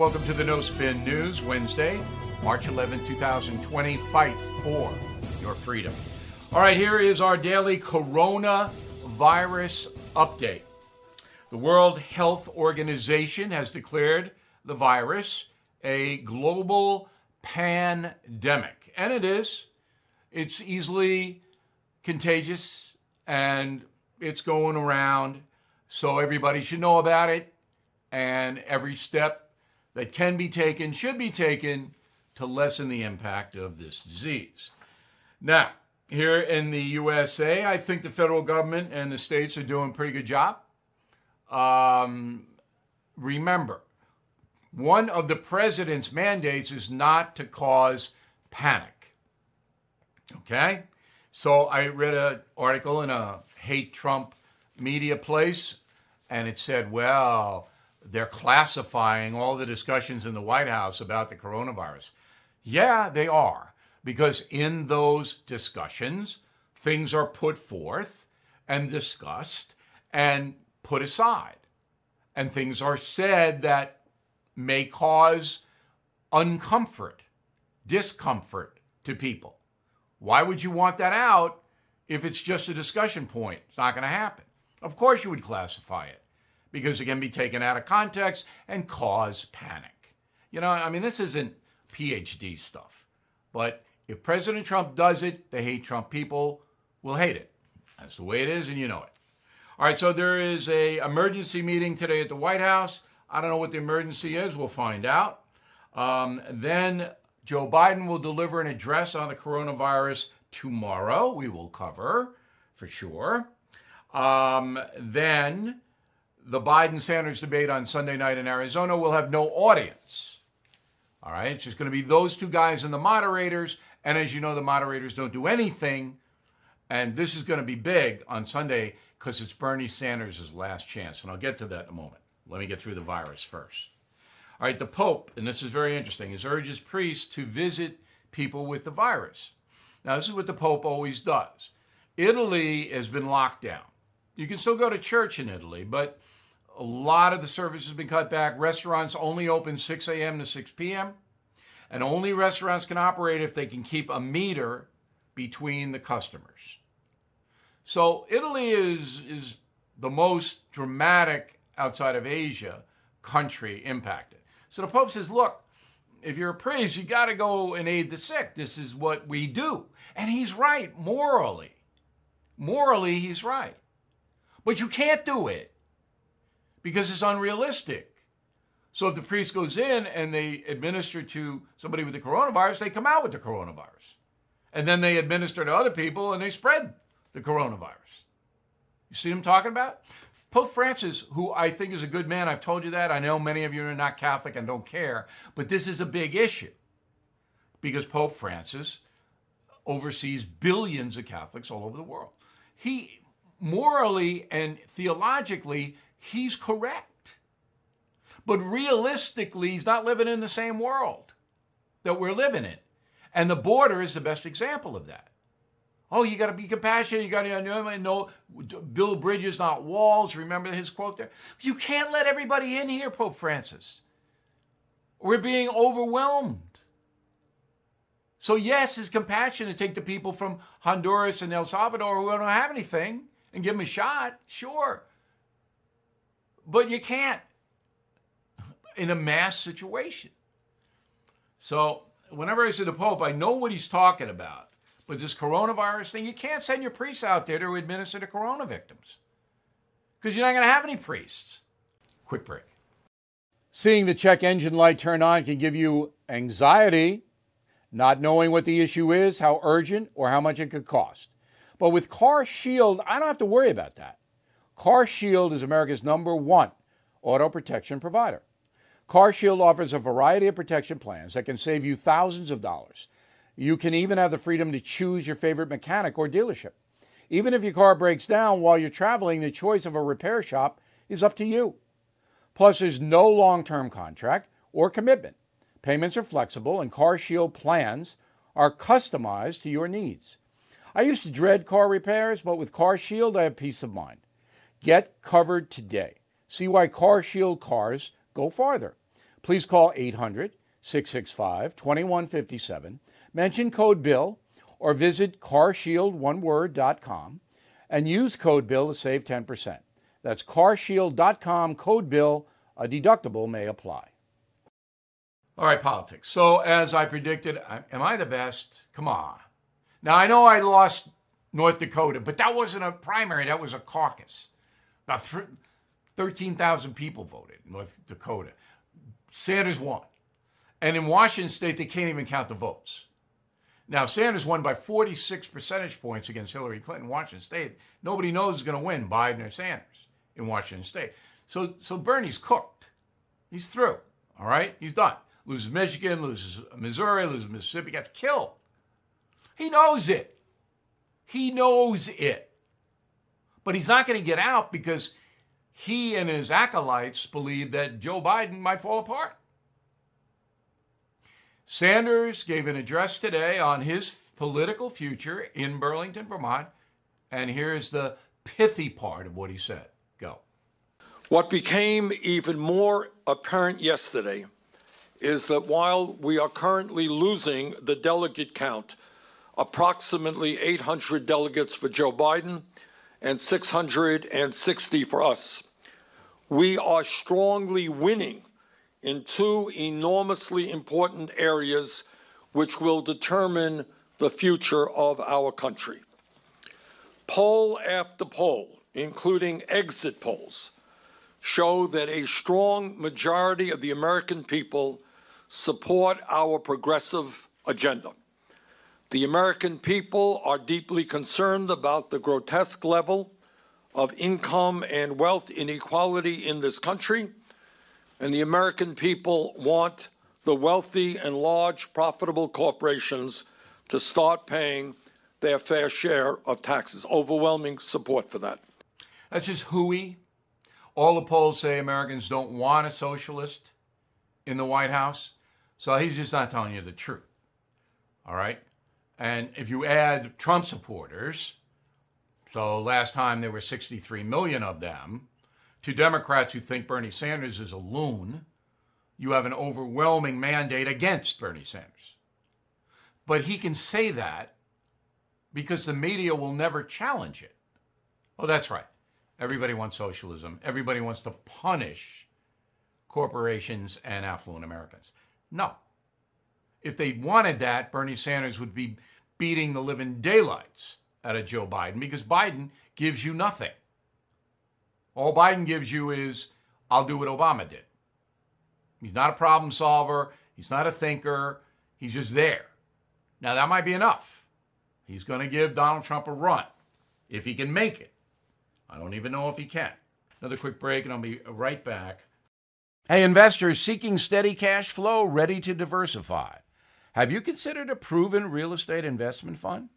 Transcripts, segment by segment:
Welcome to the No Spin News, Wednesday, March 11, 2020. Fight for your freedom. All right, here is our daily coronavirus update. The World Health Organization has declared the virus a global pandemic, and it is. It's easily contagious and it's going around, so everybody should know about it, and every step that can be taken should be taken to lessen the impact of this disease. Now, here in the USA, I think the federal government and the states are doing a pretty good job. Um, remember, one of the president's mandates is not to cause panic. Okay? So I read an article in a hate Trump media place, and it said, well, they're classifying all the discussions in the White House about the coronavirus. Yeah, they are, because in those discussions, things are put forth and discussed and put aside. And things are said that may cause uncomfort, discomfort to people. Why would you want that out if it's just a discussion point? It's not going to happen. Of course, you would classify it because it can be taken out of context and cause panic. You know, I mean, this isn't PhD stuff, but if President Trump does it, the hate Trump people will hate it. That's the way it is, and you know it. All right, so there is a emergency meeting today at the White House. I don't know what the emergency is. We'll find out. Um, then Joe Biden will deliver an address on the coronavirus tomorrow. We will cover for sure. Um, then the Biden Sanders debate on Sunday night in Arizona will have no audience. All right, it's just going to be those two guys and the moderators. And as you know, the moderators don't do anything. And this is going to be big on Sunday because it's Bernie Sanders' last chance. And I'll get to that in a moment. Let me get through the virus first. All right, the Pope, and this is very interesting, is urges priests to visit people with the virus. Now, this is what the Pope always does. Italy has been locked down. You can still go to church in Italy, but a lot of the service has been cut back. Restaurants only open 6 a.m. to 6 p.m. And only restaurants can operate if they can keep a meter between the customers. So Italy is, is the most dramatic outside of Asia country impacted. So the Pope says, look, if you're a priest, you got to go and aid the sick. This is what we do. And he's right, morally. Morally, he's right. But you can't do it because it's unrealistic. So if the priest goes in and they administer to somebody with the coronavirus, they come out with the coronavirus. And then they administer to other people and they spread the coronavirus. You see what I'm talking about? Pope Francis, who I think is a good man, I've told you that. I know many of you are not Catholic and don't care, but this is a big issue because Pope Francis oversees billions of Catholics all over the world. He morally and theologically he's correct. But realistically, he's not living in the same world that we're living in. And the border is the best example of that. Oh, you got to be compassionate. You got to know, build bridges, not walls. Remember his quote there? You can't let everybody in here, Pope Francis. We're being overwhelmed. So, yes, his compassion to take the people from Honduras and El Salvador who don't have anything and give them a shot, sure. But you can't in a mass situation. So whenever I say the Pope, I know what he's talking about. But this coronavirus thing, you can't send your priests out there to administer to corona victims because you're not going to have any priests. Quick break. Seeing the check engine light turn on can give you anxiety, not knowing what the issue is, how urgent, or how much it could cost. But with Car Shield, I don't have to worry about that. Car Shield is America's number one auto protection provider. Car Shield offers a variety of protection plans that can save you thousands of dollars. You can even have the freedom to choose your favorite mechanic or dealership. Even if your car breaks down while you're traveling, the choice of a repair shop is up to you. Plus, there's no long term contract or commitment. Payments are flexible, and Car Shield plans are customized to your needs. I used to dread car repairs, but with Car Shield, I have peace of mind. Get covered today. See why Car Shield cars go farther. please call 800 665 2157, mention code BILL, or visit carshieldoneword.com and use code BILL to save 10%. That's carshield.com, code BILL. A deductible may apply. All right, politics. So, as I predicted, am I the best? Come on. Now, I know I lost North Dakota, but that wasn't a primary, that was a caucus. About 13,000 people voted in North Dakota. Sanders won. And in Washington state, they can't even count the votes. Now, Sanders won by 46 percentage points against Hillary Clinton in Washington state. Nobody knows who's going to win, Biden or Sanders, in Washington state. So, so Bernie's cooked. He's through. All right? He's done. Loses Michigan, loses Missouri, loses Mississippi, gets killed. He knows it. He knows it. But he's not going to get out because he and his acolytes believe that Joe Biden might fall apart. Sanders gave an address today on his political future in Burlington, Vermont, and here's the pithy part of what he said. Go. What became even more apparent yesterday is that while we are currently losing the delegate count, approximately 800 delegates for Joe Biden and 660 for us, we are strongly winning in two enormously important areas which will determine the future of our country. Poll after poll, including exit polls, show that a strong majority of the American people support our progressive agenda. The American people are deeply concerned about the grotesque level of income and wealth inequality in this country, and the American people want the wealthy and large profitable corporations to start paying their fair share of taxes. Overwhelming support for that. That's just hooey. All the polls say Americans don't want a socialist in the White House. So he's just not telling you the truth. All right? And if you add Trump supporters, so last time there were 63 million of them. To Democrats who think Bernie Sanders is a loon, you have an overwhelming mandate against Bernie Sanders. But he can say that because the media will never challenge it. Oh, that's right. Everybody wants socialism. Everybody wants to punish corporations and affluent Americans. No. If they wanted that, Bernie Sanders would be beating the living daylights out of Joe Biden because Biden gives you nothing. All Biden gives you is, I'll do what Obama did. He's not a problem solver, he's not a thinker, he's just there. Now, that might be enough. He's going to give Donald Trump a run if he can make it. I don't even know if he can. Another quick break, and I'll be right back. Hey, investors seeking steady cash flow, ready to diversify. Have you considered a proven real estate investment fund?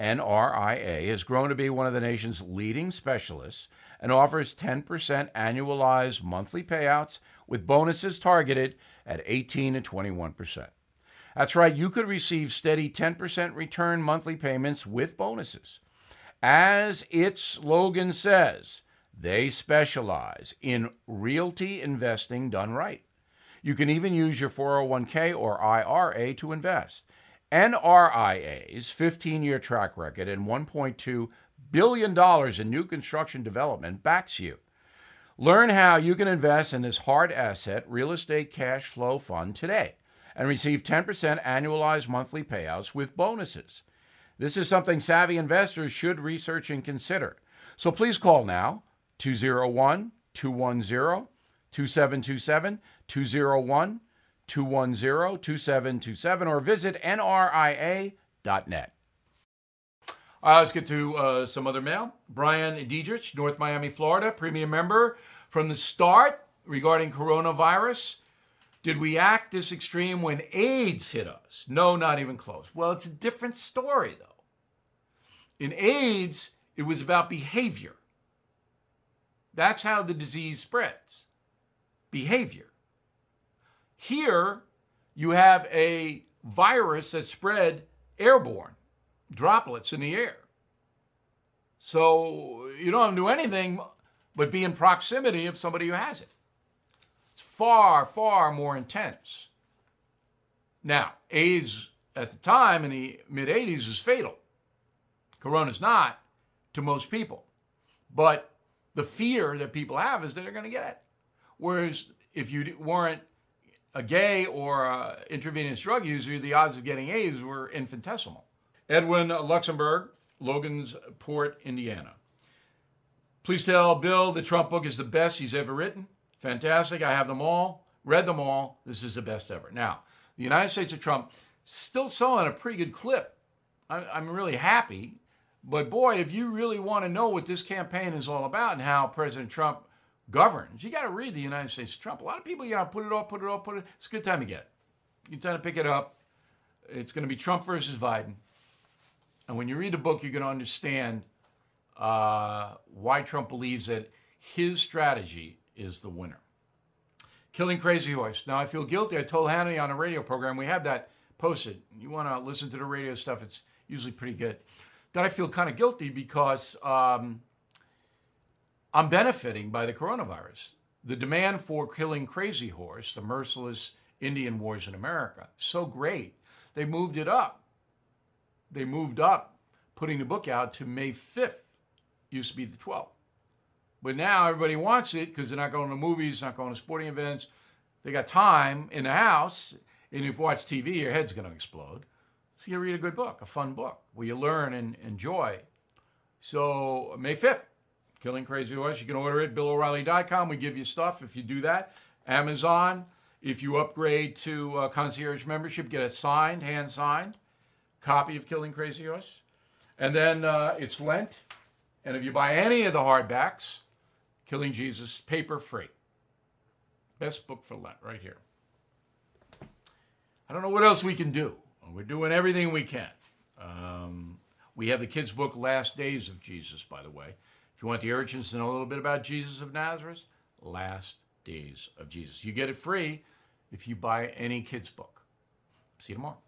NRIA has grown to be one of the nation's leading specialists and offers 10% annualized monthly payouts with bonuses targeted at 18 to 21%. That's right, you could receive steady 10% return monthly payments with bonuses. As its slogan says, they specialize in realty investing done right. You can even use your 401k or IRA to invest. NRIA's 15 year track record and $1.2 billion in new construction development backs you. Learn how you can invest in this hard asset real estate cash flow fund today and receive 10% annualized monthly payouts with bonuses. This is something savvy investors should research and consider. So please call now 201 210 2727 201 210 2727 or visit nria.net. All right, let's get to uh, some other mail. Brian Diedrich, North Miami, Florida, premium member from the start regarding coronavirus. Did we act this extreme when AIDS hit us? No, not even close. Well, it's a different story, though. In AIDS, it was about behavior. That's how the disease spreads behavior. Here, you have a virus that spread airborne, droplets in the air. So you don't have to do anything but be in proximity of somebody who has it. It's far, far more intense. Now, AIDS at the time in the mid 80s is fatal. Corona's not to most people. But the fear that people have is that they're going to get it. Whereas if you weren't a gay or a intravenous drug user, the odds of getting AIDS were infinitesimal. Edwin Luxembourg, Logansport, Indiana. Please tell Bill the Trump book is the best he's ever written. Fantastic. I have them all, read them all. This is the best ever. Now, the United States of Trump still selling a pretty good clip. I'm really happy. But boy, if you really want to know what this campaign is all about and how President Trump governs, you got to read the United States Trump. A lot of people, you know, put it off, put it off, put it. It's a good time to get it. You time to pick it up. It's going to be Trump versus Biden. And when you read the book, you're going to understand uh, why Trump believes that his strategy is the winner. Killing Crazy Horse. Now, I feel guilty. I told Hannity on a radio program, we have that posted. You want to listen to the radio stuff, it's usually pretty good. That I feel kind of guilty because um, I'm benefiting by the coronavirus. The demand for killing Crazy Horse, the merciless Indian wars in America, so great. They moved it up. They moved up, putting the book out to May 5th. Used to be the 12th. But now everybody wants it because they're not going to movies, not going to sporting events. They got time in the house. And if you watch TV, your head's going to explode. So you read a good book, a fun book, where you learn and enjoy. So May 5th, Killing Crazy Horse. You can order it, BillO'Reilly.com. We give you stuff if you do that. Amazon, if you upgrade to uh, concierge membership, get a signed, hand signed copy of Killing Crazy Horse. And then uh, it's Lent. And if you buy any of the hardbacks, Killing Jesus, paper free. Best book for Lent, right here. I don't know what else we can do. We're doing everything we can. Um, we have the kids' book, Last Days of Jesus, by the way. You want the urchins to know a little bit about Jesus of Nazareth, Last Days of Jesus. You get it free if you buy any kids' book. See you tomorrow.